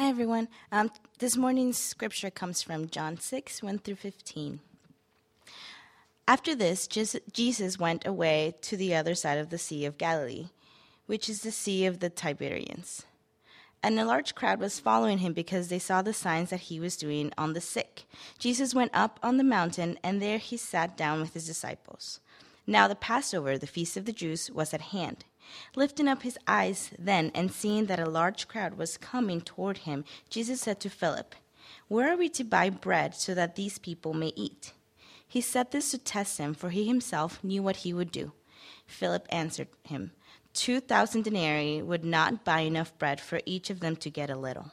Hi, everyone. Um, this morning's scripture comes from John 6, 1 through 15. After this, Jesus went away to the other side of the Sea of Galilee, which is the Sea of the Tiberias. And a large crowd was following him because they saw the signs that he was doing on the sick. Jesus went up on the mountain, and there he sat down with his disciples. Now the Passover, the feast of the Jews, was at hand. Lifting up his eyes then, and seeing that a large crowd was coming toward him, Jesus said to Philip, Where are we to buy bread so that these people may eat? He said this to test him, for he himself knew what he would do. Philip answered him, Two thousand denarii would not buy enough bread for each of them to get a little.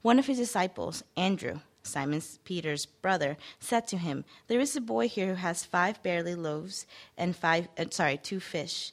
One of his disciples, Andrew, Simon Peter's brother, said to him, There is a boy here who has five barley loaves and five, uh, sorry, two fish.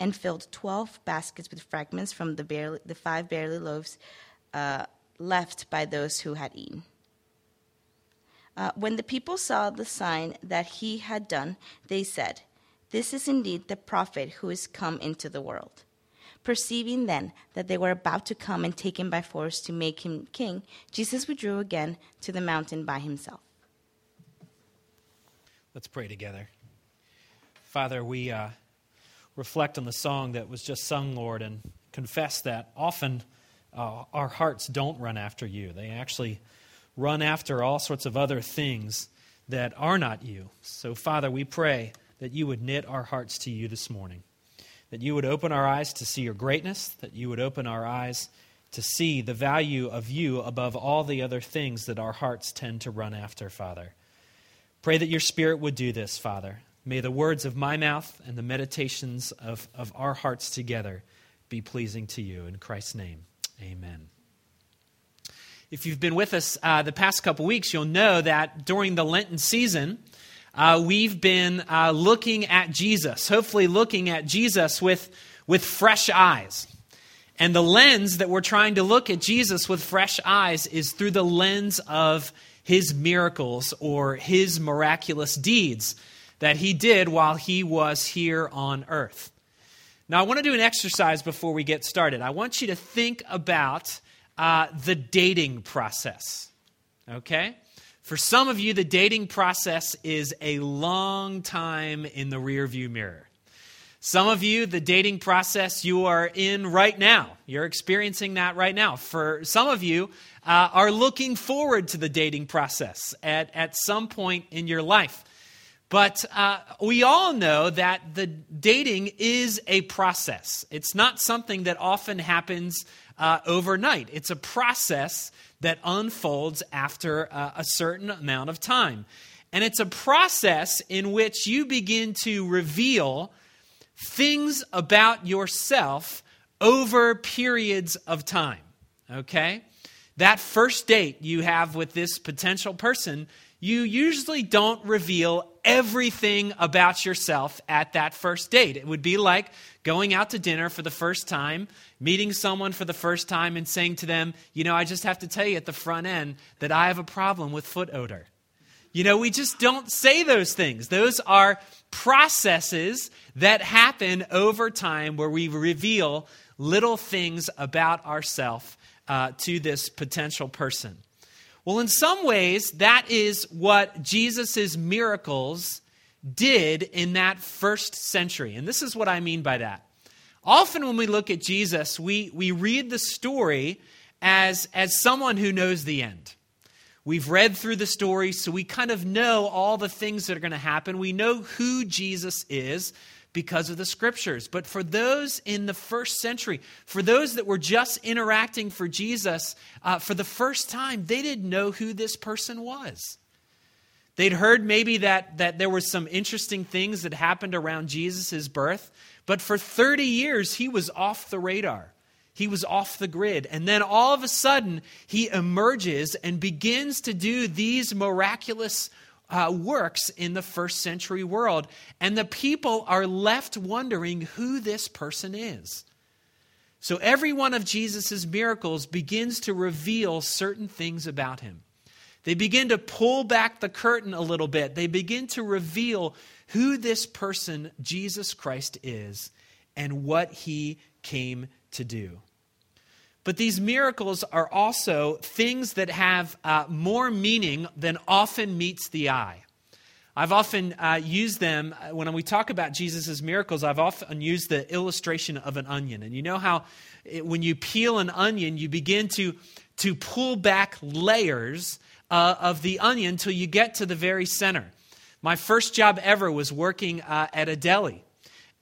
and filled twelve baskets with fragments from the, the five barley loaves uh, left by those who had eaten. Uh, when the people saw the sign that he had done, they said, This is indeed the prophet who is come into the world. Perceiving then that they were about to come and take him by force to make him king, Jesus withdrew again to the mountain by himself. Let's pray together. Father, we uh, reflect on the song that was just sung, Lord, and confess that often uh, our hearts don't run after you. They actually run after all sorts of other things that are not you. So, Father, we pray that you would knit our hearts to you this morning, that you would open our eyes to see your greatness, that you would open our eyes to see the value of you above all the other things that our hearts tend to run after, Father. Pray that your Spirit would do this, Father. May the words of my mouth and the meditations of, of our hearts together be pleasing to you. In Christ's name, amen. If you've been with us uh, the past couple weeks, you'll know that during the Lenten season, uh, we've been uh, looking at Jesus, hopefully looking at Jesus with, with fresh eyes. And the lens that we're trying to look at Jesus with fresh eyes is through the lens of his miracles or his miraculous deeds that he did while he was here on earth. Now, I want to do an exercise before we get started. I want you to think about uh, the dating process. Okay? For some of you, the dating process is a long time in the rearview mirror. Some of you, the dating process you are in right now, you're experiencing that right now. For some of you, uh, are looking forward to the dating process at, at some point in your life. But uh, we all know that the dating is a process. It's not something that often happens uh, overnight. It's a process that unfolds after uh, a certain amount of time. And it's a process in which you begin to reveal things about yourself over periods of time. Okay? That first date you have with this potential person, you usually don't reveal everything about yourself at that first date. It would be like going out to dinner for the first time, meeting someone for the first time, and saying to them, You know, I just have to tell you at the front end that I have a problem with foot odor. You know, we just don't say those things. Those are processes that happen over time where we reveal little things about ourselves uh, to this potential person. Well, in some ways, that is what Jesus' miracles did in that first century. And this is what I mean by that. Often, when we look at Jesus, we, we read the story as, as someone who knows the end. We've read through the story, so we kind of know all the things that are going to happen. We know who Jesus is because of the scriptures. But for those in the first century, for those that were just interacting for Jesus uh, for the first time, they didn't know who this person was. They'd heard maybe that, that there were some interesting things that happened around Jesus' birth, but for 30 years, he was off the radar. he was off the grid. And then all of a sudden, he emerges and begins to do these miraculous uh, works in the first century world. And the people are left wondering who this person is. So every one of Jesus' miracles begins to reveal certain things about him. They begin to pull back the curtain a little bit. They begin to reveal who this person, Jesus Christ, is and what he came to do. But these miracles are also things that have uh, more meaning than often meets the eye. I've often uh, used them uh, when we talk about Jesus' miracles. I've often used the illustration of an onion. And you know how it, when you peel an onion, you begin to, to pull back layers uh, of the onion until you get to the very center. My first job ever was working uh, at a deli.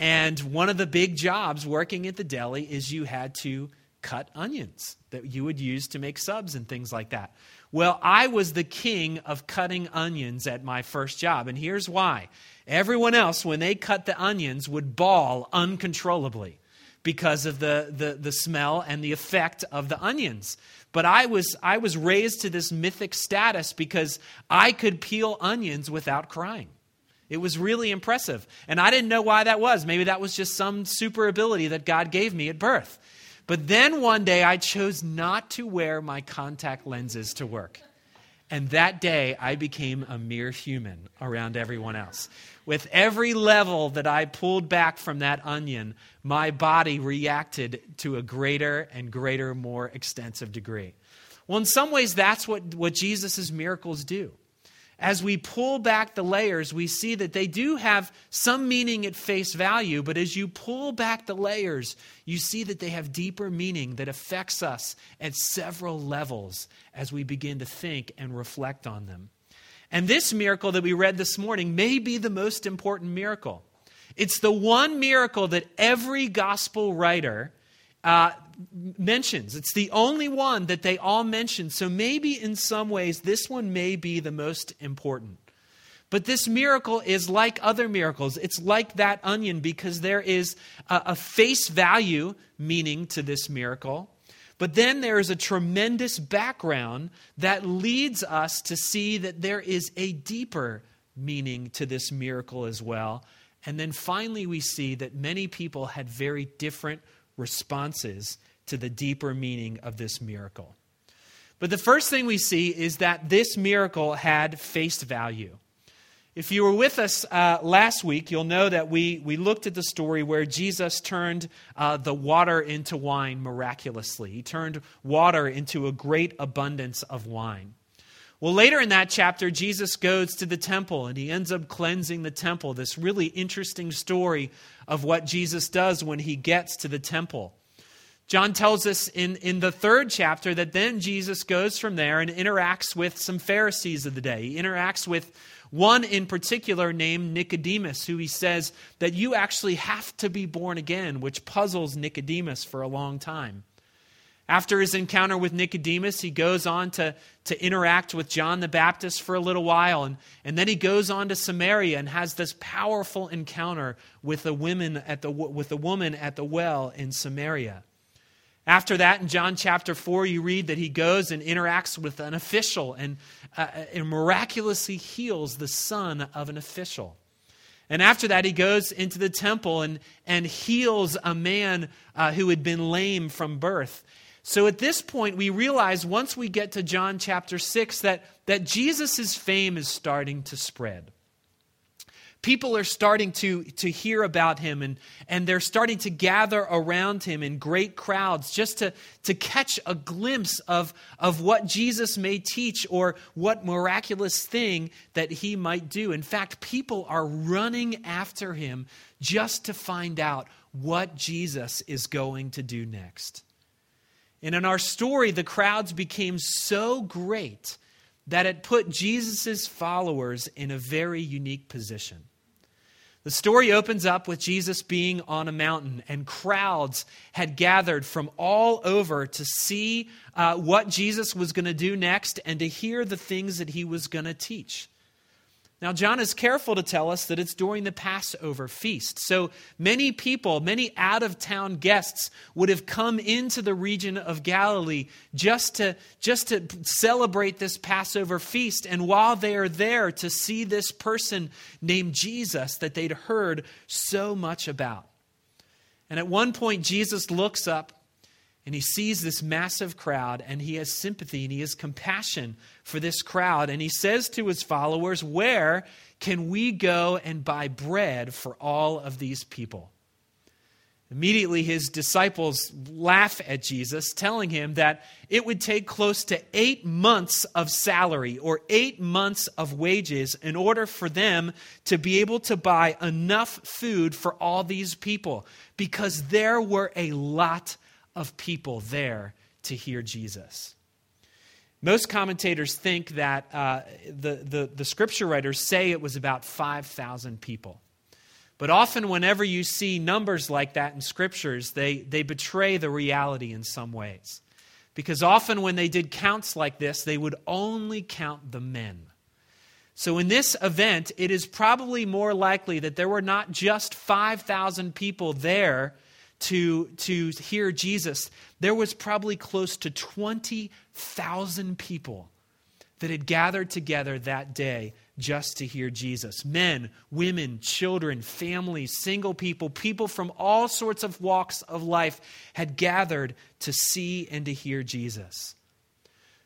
And one of the big jobs working at the deli is you had to cut onions that you would use to make subs and things like that. Well, I was the king of cutting onions at my first job, and here's why. Everyone else, when they cut the onions, would bawl uncontrollably because of the, the, the smell and the effect of the onions. But I was, I was raised to this mythic status because I could peel onions without crying. It was really impressive. And I didn't know why that was. Maybe that was just some super ability that God gave me at birth. But then one day I chose not to wear my contact lenses to work. And that day I became a mere human around everyone else. With every level that I pulled back from that onion, my body reacted to a greater and greater, more extensive degree. Well, in some ways, that's what, what Jesus' miracles do as we pull back the layers, we see that they do have some meaning at face value, but as you pull back the layers, you see that they have deeper meaning that affects us at several levels as we begin to think and reflect on them. And this miracle that we read this morning may be the most important miracle. It's the one miracle that every gospel writer uh, mentions. It's the only one that they all mention. So maybe in some ways, this one may be the most important. But this miracle is like other miracles. It's like that onion because there is a, a face value meaning to this miracle. But then there is a tremendous background that leads us to see that there is a deeper meaning to this miracle as well. And then finally, we see that many people had very different responses to the deeper meaning of this miracle. But the first thing we see is that this miracle had face value. If you were with us uh, last week, you'll know that we, we looked at the story where Jesus turned uh, the water into wine miraculously. He turned water into a great abundance of wine. Well, later in that chapter, Jesus goes to the temple and he ends up cleansing the temple. This really interesting story of what Jesus does when he gets to the temple. John tells us in, in the third chapter that then Jesus goes from there and interacts with some Pharisees of the day. He interacts with one in particular named Nicodemus, who he says that you actually have to be born again, which puzzles Nicodemus for a long time. After his encounter with Nicodemus, he goes on to, to interact with John the Baptist for a little while, and, and then he goes on to Samaria and has this powerful encounter with a, woman at the, with a woman at the well in Samaria. After that, in John chapter 4, you read that he goes and interacts with an official and, uh, and miraculously heals the son of an official. And after that, he goes into the temple and, and heals a man uh, who had been lame from birth. So at this point, we realize once we get to John chapter 6 that, that Jesus' fame is starting to spread people are starting to, to hear about him and, and they're starting to gather around him in great crowds just to, to catch a glimpse of, of what Jesus may teach or what miraculous thing that he might do. In fact, people are running after him just to find out what Jesus is going to do next. And in our story, the crowds became so great that it put Jesus' followers in a very unique position. The story opens up with Jesus being on a mountain, and crowds had gathered from all over to see uh, what Jesus was going to do next and to hear the things that he was going to teach. Now, John is careful to tell us that it's during the Passover feast. So many people, many out of town guests would have come into the region of Galilee just to, just to celebrate this Passover feast. And while they are there to see this person named Jesus that they'd heard so much about. And at one point, Jesus looks up and he sees this massive crowd and he has sympathy and he has compassion for this crowd. And he says to his followers, Where can we go and buy bread for all of these people? Immediately, his disciples laugh at Jesus, telling him that it would take close to eight months of salary or eight months of wages in order for them to be able to buy enough food for all these people, because there were a lot of people there to hear Jesus. Most commentators think that uh, the, the, the scripture writers say it was about 5,000 people. But often, whenever you see numbers like that in scriptures, they, they betray the reality in some ways. Because often, when they did counts like this, they would only count the men. So, in this event, it is probably more likely that there were not just 5,000 people there to, to hear Jesus, there was probably close to 20,000 people that had gathered together that day just to hear Jesus. Men, women, children, families, single people, people from all sorts of walks of life had gathered to see and to hear Jesus.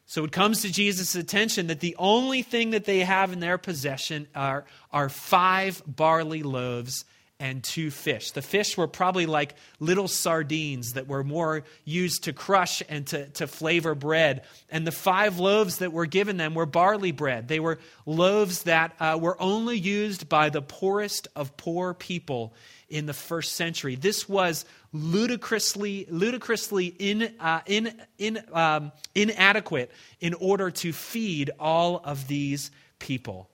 So it comes to Jesus' attention that the only thing that they have in their possession are, are five barley loaves and two fish. The fish were probably like little sardines that were more used to crush and to, to flavor bread. And the five loaves that were given them were barley bread. They were loaves that uh, were only used by the poorest of poor people in the first century. This was ludicrously, ludicrously in, uh, in, in, um, inadequate in order to feed all of these people.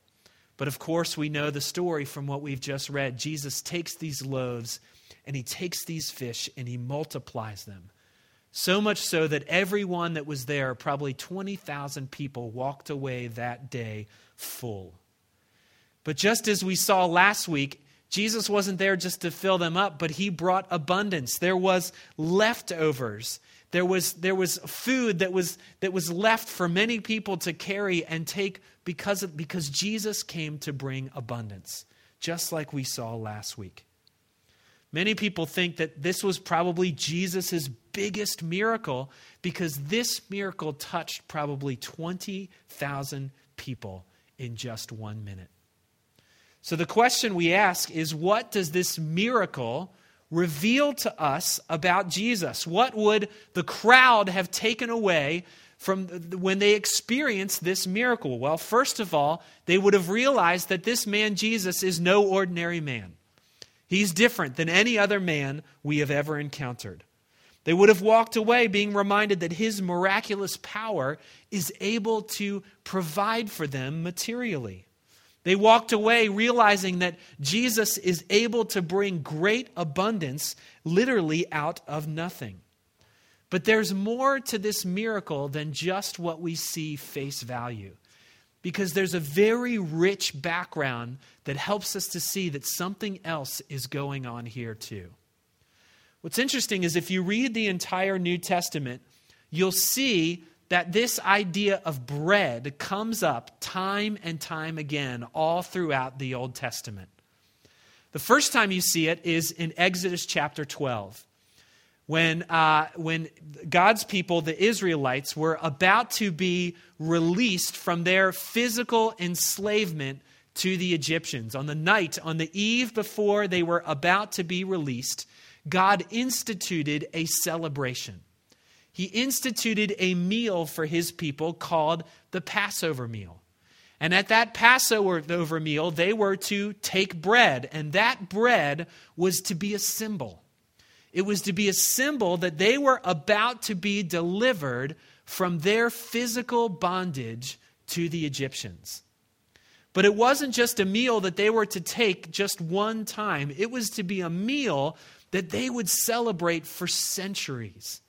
But of course, we know the story from what we've just read. Jesus takes these loaves and he takes these fish and he multiplies them. So much so that everyone that was there, probably 20,000 people, walked away that day full. But just as we saw last week, Jesus wasn't there just to fill them up, but he brought abundance. There was leftovers. There was, there was food that was, that was left for many people to carry and take because, of, because Jesus came to bring abundance, just like we saw last week. Many people think that this was probably Jesus' biggest miracle because this miracle touched probably 20,000 people in just one minute. So the question we ask is what does this miracle reveal to us about Jesus? What would the crowd have taken away from when they experienced this miracle? Well, first of all, they would have realized that this man Jesus is no ordinary man. He's different than any other man we have ever encountered. They would have walked away being reminded that his miraculous power is able to provide for them materially. They walked away realizing that Jesus is able to bring great abundance literally out of nothing. But there's more to this miracle than just what we see face value. Because there's a very rich background that helps us to see that something else is going on here too. What's interesting is if you read the entire New Testament, you'll see that this idea of bread comes up time and time again all throughout the Old Testament. The first time you see it is in Exodus chapter 12 when, uh, when God's people, the Israelites, were about to be released from their physical enslavement to the Egyptians. On the night, on the eve before they were about to be released, God instituted a celebration. He instituted a meal for his people called the Passover meal. And at that Passover meal, they were to take bread, and that bread was to be a symbol it was to be a symbol that they were about to be delivered from their physical bondage to the Egyptians. But it wasn't just a meal that they were to take just one time, it was to be a meal that they would celebrate for centuries.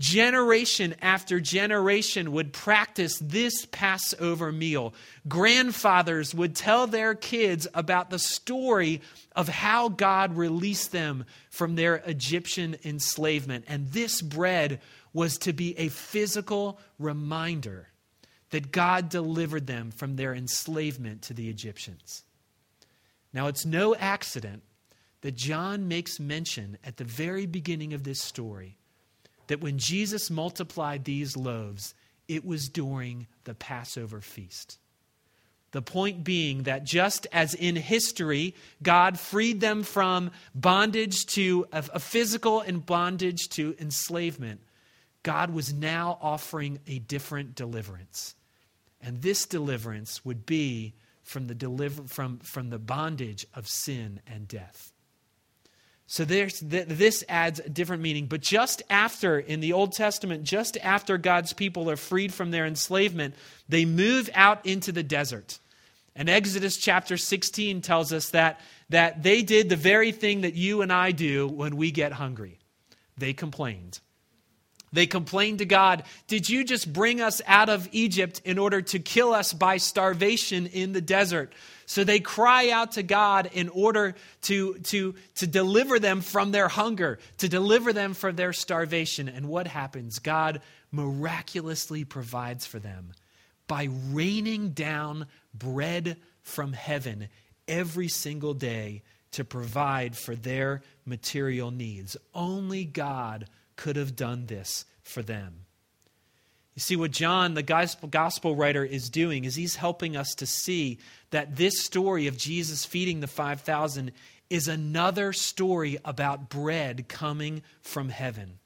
Generation after generation would practice this Passover meal. Grandfathers would tell their kids about the story of how God released them from their Egyptian enslavement. And this bread was to be a physical reminder that God delivered them from their enslavement to the Egyptians. Now, it's no accident that John makes mention at the very beginning of this story that when Jesus multiplied these loaves, it was during the Passover feast. The point being that just as in history, God freed them from bondage to a, physical and bondage to enslavement, God was now offering a different deliverance. And this deliverance would be from the, deliver, from, from the bondage of sin and death. So there's, this adds a different meaning. But just after, in the Old Testament, just after God's people are freed from their enslavement, they move out into the desert. And Exodus chapter 16 tells us that, that they did the very thing that you and I do when we get hungry. They complained. They complained to God, Did you just bring us out of Egypt in order to kill us by starvation in the desert? So they cry out to God in order to, to, to deliver them from their hunger, to deliver them from their starvation. And what happens? God miraculously provides for them by raining down bread from heaven every single day to provide for their material needs. Only God could have done this for them. You see, what John, the gospel, writer, is doing is he's helping us to see that this story of Jesus feeding the 5,000 is another story about bread coming from heaven.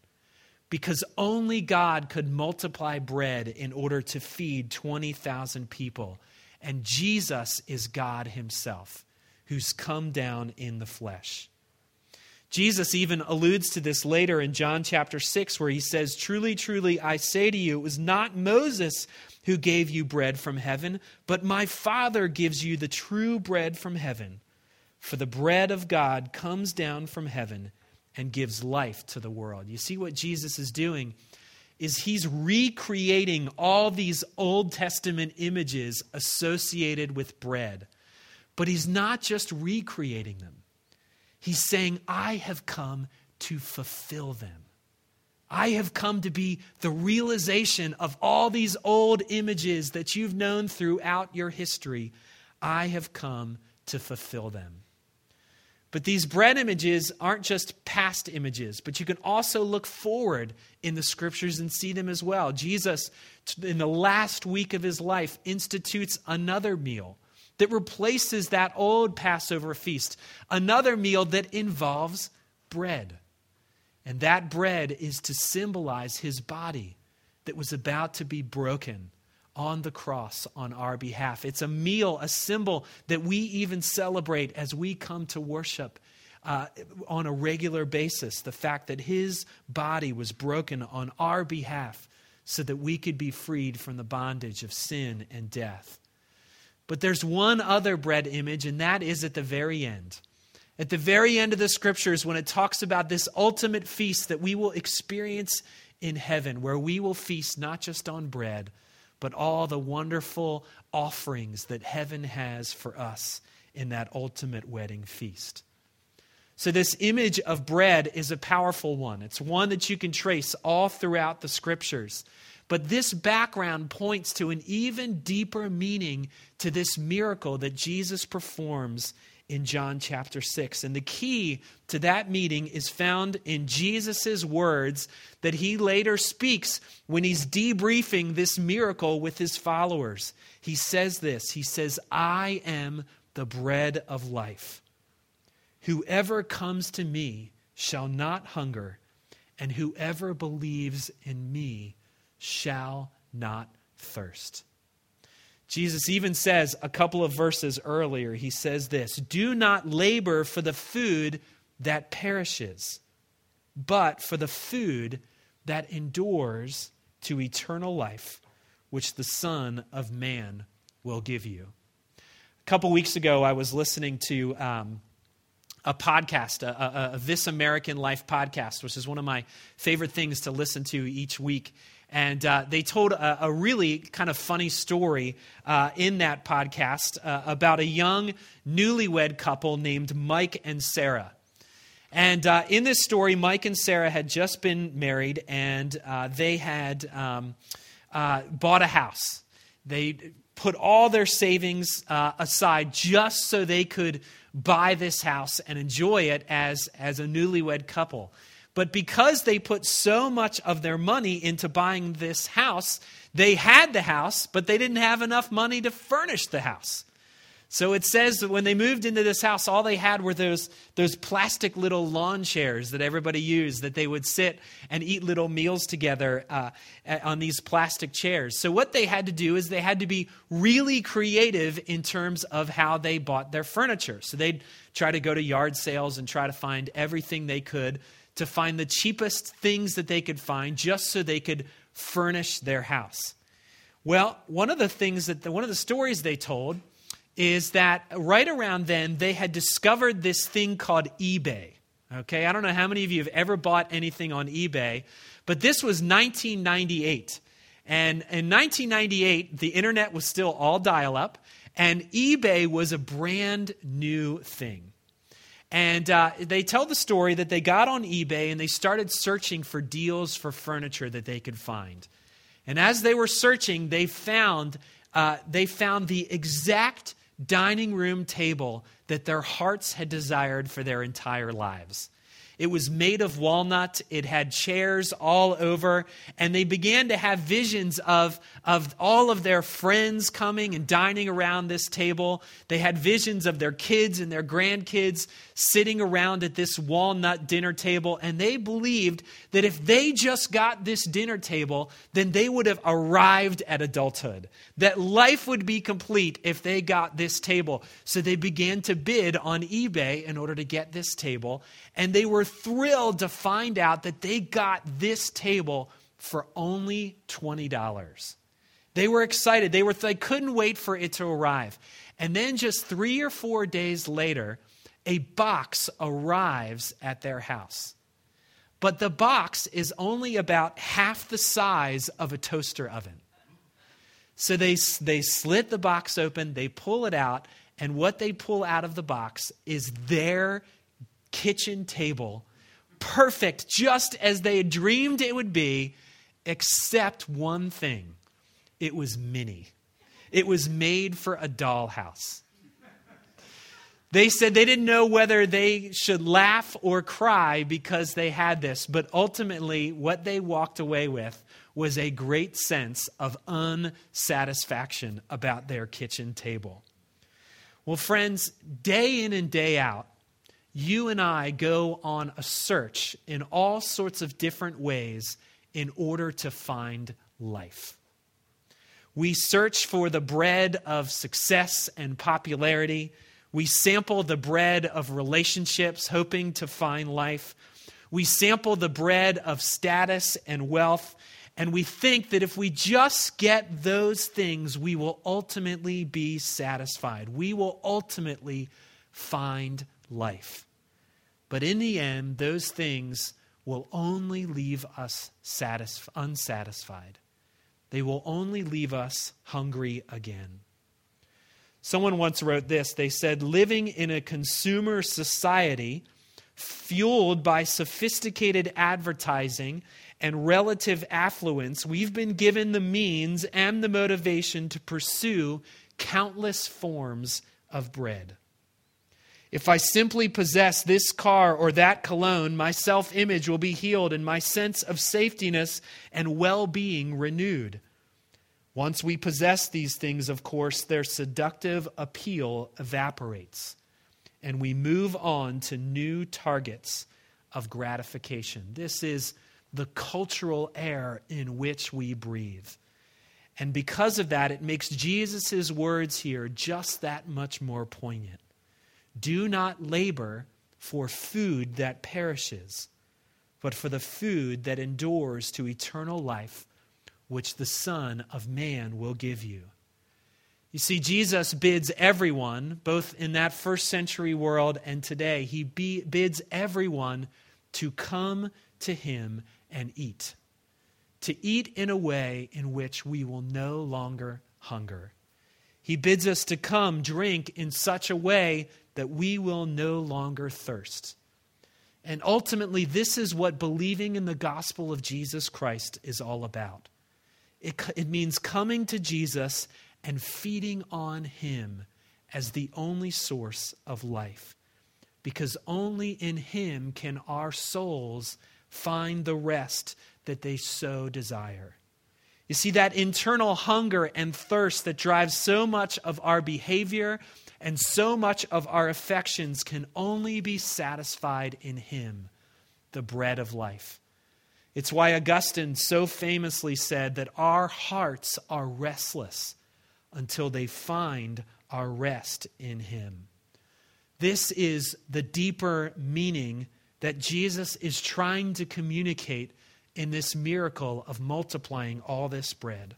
Because only God could multiply bread in order to feed 20,000 people. And Jesus is God Himself, who's come down in the flesh. Jesus even alludes to this later in John chapter 6, where he says, Truly, truly, I say to you, it was not Moses who gave you bread from heaven, but my Father gives you the true bread from heaven. For the bread of God comes down from heaven and gives life to the world. You see what Jesus is doing? Is he's recreating all these Old Testament images associated with bread. But he's not just recreating them. He's saying, I have come to fulfill them. I have come to be the realization of all these old images that you've known throughout your history. I have come to fulfill them. But these bread images aren't just past images, but you can also look forward in the scriptures and see them as well. Jesus, in the last week of his life, institutes another meal that replaces that old Passover feast, another meal that involves bread. And that bread is to symbolize his body that was about to be broken on the cross on our behalf. It's a meal, a symbol that we even celebrate as we come to worship uh, on a regular basis. The fact that his body was broken on our behalf so that we could be freed from the bondage of sin and death. But there's one other bread image, and that is at the very end. At the very end of the scriptures, when it talks about this ultimate feast that we will experience in heaven, where we will feast not just on bread, but all the wonderful offerings that heaven has for us in that ultimate wedding feast. So, this image of bread is a powerful one. It's one that you can trace all throughout the scriptures. But this background points to an even deeper meaning to this miracle that Jesus performs in John chapter 6. And the key to that meeting is found in Jesus' words that he later speaks when he's debriefing this miracle with his followers. He says this He says, I am the bread of life. Whoever comes to me shall not hunger, and whoever believes in me shall not thirst. Jesus even says a couple of verses earlier, he says this Do not labor for the food that perishes, but for the food that endures to eternal life, which the Son of Man will give you. A couple weeks ago, I was listening to um, a podcast, a, a, a, This American Life podcast, which is one of my favorite things to listen to each week. And uh, they told a, a, really kind of funny story uh, in that podcast uh, about a young newlywed couple named Mike and Sarah. And uh, in this story, Mike and Sarah had just been married and uh, they had um, uh, bought a house. They put all their savings aside just so they could buy this house and enjoy it as, as a newlywed couple. But because they put so much of their money into buying this house, they had the house, but they didn't have enough money to furnish the house. So it says that when they moved into this house, all they had were those, those plastic little lawn chairs that everybody used, that they would sit and eat little meals together uh, on these plastic chairs. So what they had to do is they had to be really creative in terms of how they bought their furniture. So they'd try to go to yard sales and try to find everything they could to find the cheapest things that they could find just so they could furnish their house. Well, one of the things that the, one of the stories they told is that right around then they had discovered this thing called eBay. Okay, I don't know how many of you have ever bought anything on eBay, but this was 1998. And in 1998, the internet was still all dial up, and eBay was a brand new thing. And uh, they tell the story that they got on eBay and they started searching for deals for furniture that they could find. And as they were searching, they found, uh, they found the exact dining room table that their hearts had desired for their entire lives. It was made of walnut. It had chairs all over. And they began to have visions of, of all of their friends coming and dining around this table. They had visions of their kids and their grandkids sitting around at this walnut dinner table. And they believed that if they just got this dinner table, then they would have arrived at adulthood. That life would be complete if they got this table. So they began to bid on eBay in order to get this table. And they were thrilled to find out that they got this table for only $20. They were excited. They, were, they couldn't wait for it to arrive. And then just three or four days later, a box arrives at their house. But the box is only about half the size of a toaster oven. So they, they slit the box open, they pull it out, and what they pull out of the box is their kitchen table, perfect, just as they had dreamed it would be, except one thing it was mini. It was made for a dollhouse. They said they didn't know whether they should laugh or cry because they had this, but ultimately, what they walked away with was a great sense of unsatisfaction about their kitchen table. Well, friends, day in and day out, you and I go on a search in all sorts of different ways in order to find life. We search for the bread of success and popularity. We sample the bread of relationships, hoping to find life. We sample the bread of status and wealth. And we think that if we just get those things, we will ultimately be satisfied. We will ultimately find life. But in the end, those things will only leave us satisf- unsatisfied. They will only leave us hungry again. Someone once wrote this. They said, Living in a consumer society fueled by sophisticated advertising and relative affluence, we've been given the means and the motivation to pursue countless forms of bread. If I simply possess this car or that cologne, my self image will be healed and my sense of safetiness and well being renewed. Once we possess these things, of course, their seductive appeal evaporates, and we move on to new targets of gratification. This is the cultural air in which we breathe. And because of that, it makes Jesus' words here just that much more poignant. Do not labor for food that perishes, but for the food that endures to eternal life, which the Son of Man will give you. You see, Jesus bids everyone, both in that first century world and today, he be, bids everyone to come to him and eat. To eat in a way in which we will no longer hunger. He bids us to come drink in such a way that we will no longer thirst. And ultimately, this is what believing in the gospel of Jesus Christ is all about. It, it means coming to Jesus and feeding on Him as the only source of life. Because only in Him can our souls find the rest that they so desire. You see, that internal hunger and thirst that drives so much of our behavior and so much of our affections can only be satisfied in Him, the bread of life. It's why Augustine so famously said that our hearts are restless until they find our rest in Him. This is the deeper meaning that Jesus is trying to communicate in this miracle of multiplying all this bread.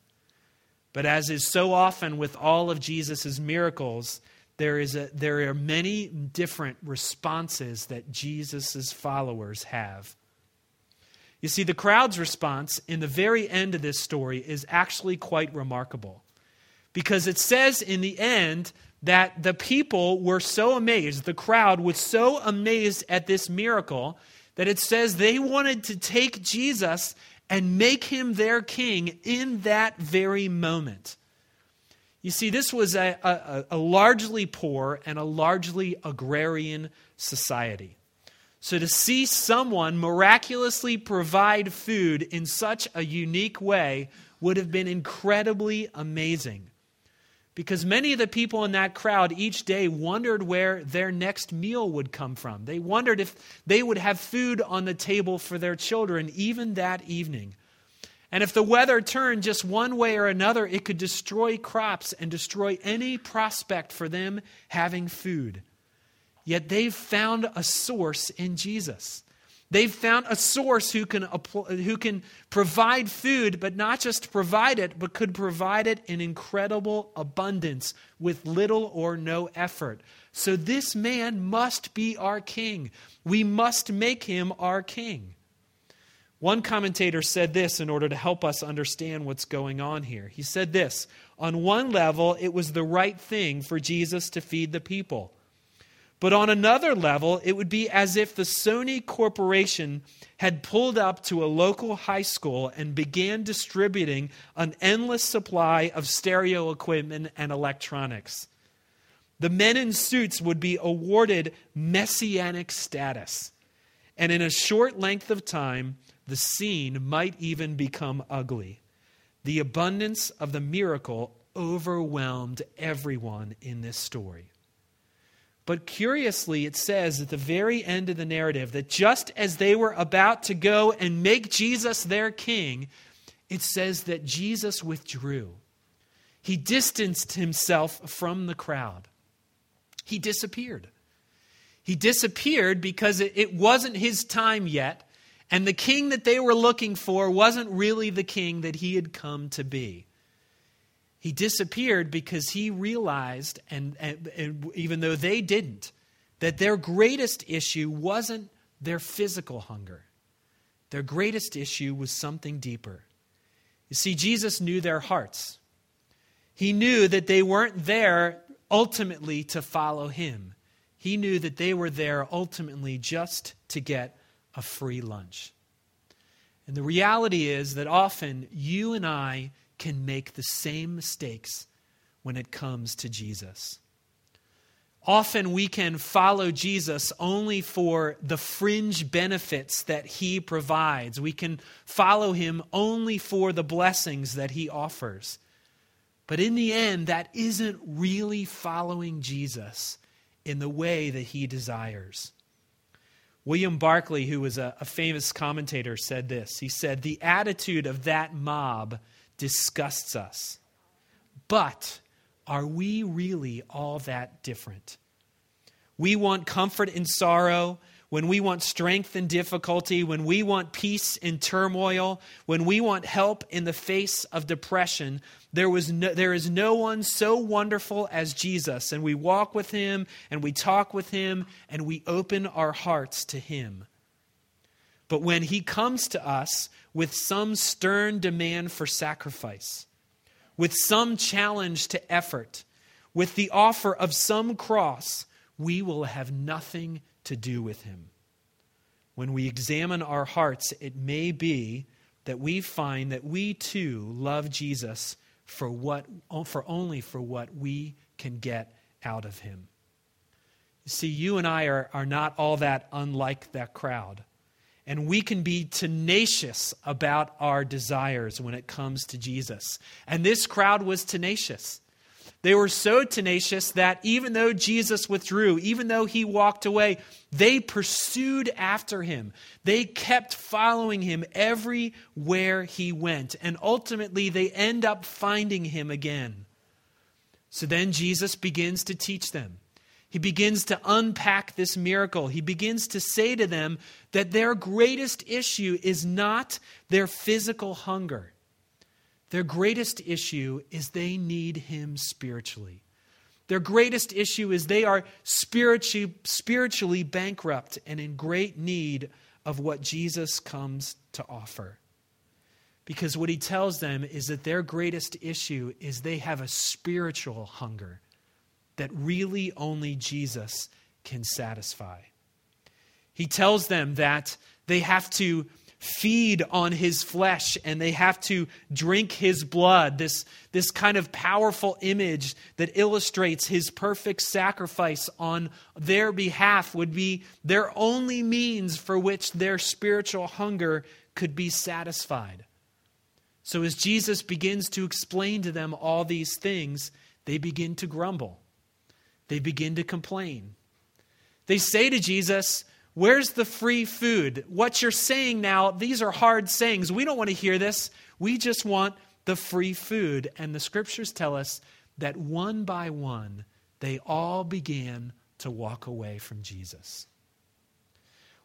But as is so often with all of Jesus' miracles, there, is a, there are many different responses that Jesus' followers have. You see, the crowd's response in the very end of this story is actually quite remarkable because it says in the end that the people were so amazed, the crowd was so amazed at this miracle that it says they wanted to take Jesus and make him their king in that very moment. You see, this was a, a, a, largely poor and a largely agrarian society. So to see someone miraculously provide food in such a unique way would have been incredibly amazing because many of the people in that crowd each day wondered where their next meal would come from. They wondered if they would have food on the table for their children even that evening. And if the weather turned just one way or another, it could destroy crops and destroy any prospect for them having food. Yet they've found a source in Jesus. They've found a source who can, who can provide food, but not just provide it, but could provide it in incredible abundance with little or no effort. So this man must be our king. We must make him our king. One commentator said this in order to help us understand what's going on here. He said this On one level, it was the right thing for Jesus to feed the people. But on another level, it would be as if the Sony Corporation had pulled up to a local high school and began distributing an endless supply of stereo equipment and electronics. The men in suits would be awarded messianic status. And in a short length of time, the scene might even become ugly. The abundance of the miracle overwhelmed everyone in this story. But curiously, it says at the very end of the narrative that just as they were about to go and make Jesus their king, it says that Jesus withdrew. He distanced himself from the crowd. He disappeared. He disappeared because it, wasn't his time yet, and the king that they were looking for wasn't really the king that he had come to be. He disappeared because he realized, and, and, and, even though they didn't, that their greatest issue wasn't their physical hunger. Their greatest issue was something deeper. You see, Jesus knew their hearts. He knew that they weren't there ultimately to follow him. He knew that they were there ultimately just to get a free lunch. And the reality is that often you and I can make the same mistakes when it comes to Jesus. Often we can follow Jesus only for the fringe benefits that he provides. We can follow him only for the blessings that he offers. But in the end, that isn't really following Jesus in the way that he desires. William Barclay, who was a, a famous commentator, said this. He said, The attitude of that mob disgusts us. But are we really all that different? We want comfort in sorrow. when we want strength in difficulty, when we want peace in turmoil, when we want help in the face of depression, there, was no, there is no one so wonderful as Jesus. And we walk with him and we talk with him and we open our hearts to him. But when he comes to us with some stern demand for sacrifice, with some challenge to effort, with the offer of some cross, we will have nothing to do with him. When we examine our hearts, it may be that we find that we too love Jesus for what for only for what we can get out of him. You see, you and I are, are not all that unlike that crowd. And we can be tenacious about our desires when it comes to Jesus. And this crowd was tenacious. They were so tenacious that even though Jesus withdrew, even though he walked away, they pursued after him. They kept following him everywhere he went. And ultimately, they end up finding him again. So then Jesus begins to teach them. He begins to unpack this miracle. He begins to say to them that their greatest issue is not their physical hunger. Their greatest issue is they need Him spiritually. Their greatest issue is they are spiritually, spiritually bankrupt and in great need of what Jesus comes to offer. Because what he tells them is that their greatest issue is they have a spiritual hunger that really only Jesus can satisfy. He tells them that they have to feed on his flesh and they have to drink his blood. This, this kind of powerful image that illustrates his perfect sacrifice on their behalf would be their only means for which their spiritual hunger could be satisfied. So, as Jesus begins to explain to them all these things, they begin to grumble. They begin to complain. They say to Jesus, Where's the free food? What you're saying now, these are hard sayings. We don't want to hear this. We just want the free food. And the scriptures tell us that one by one, they all began to walk away from Jesus.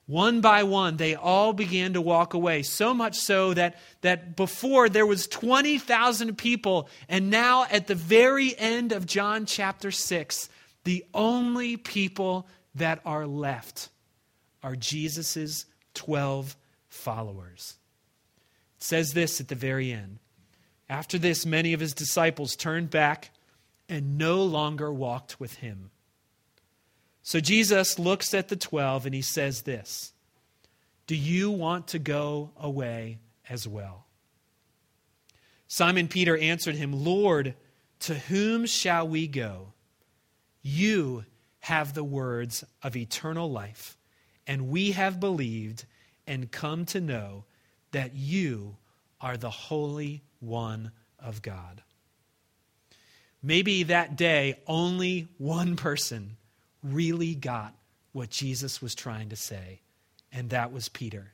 One by one, they all began to walk away. So much so that, that before there was 20,000 people, and now at the very end of John chapter 6, the only people that are left are Jesus' 12 followers. It says this at the very end. After this, many of his disciples turned back and no longer walked with him. So Jesus looks at the 12 and he says this Do you want to go away as well? Simon Peter answered him, Lord, to whom shall we go? You have the words of eternal life and we have believed and come to know that you are the Holy One of God. Maybe that day only one person really got what Jesus was trying to say, and that was Peter.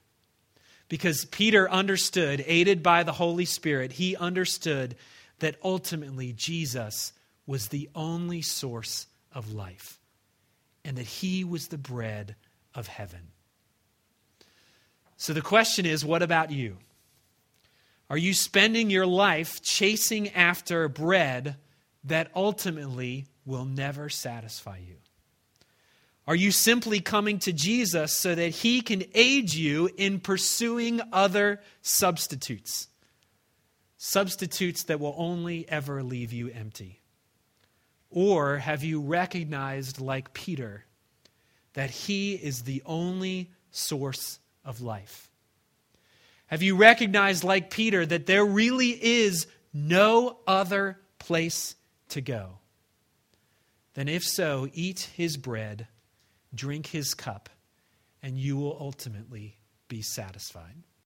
Because Peter understood, aided by the Holy Spirit, he understood that ultimately Jesus was the only source of life and that he was the bread of heaven. So the question is what about you? Are you spending your life chasing after bread that ultimately will never satisfy you? Are you simply coming to Jesus so that he can aid you in pursuing other substitutes? Substitutes that will only ever leave you empty. Or have you recognized, like Peter, that He is the only source of life? Have you recognized, like Peter, that there really is no other place to go? Then, if so, eat His bread, drink His cup, and you will ultimately be satisfied.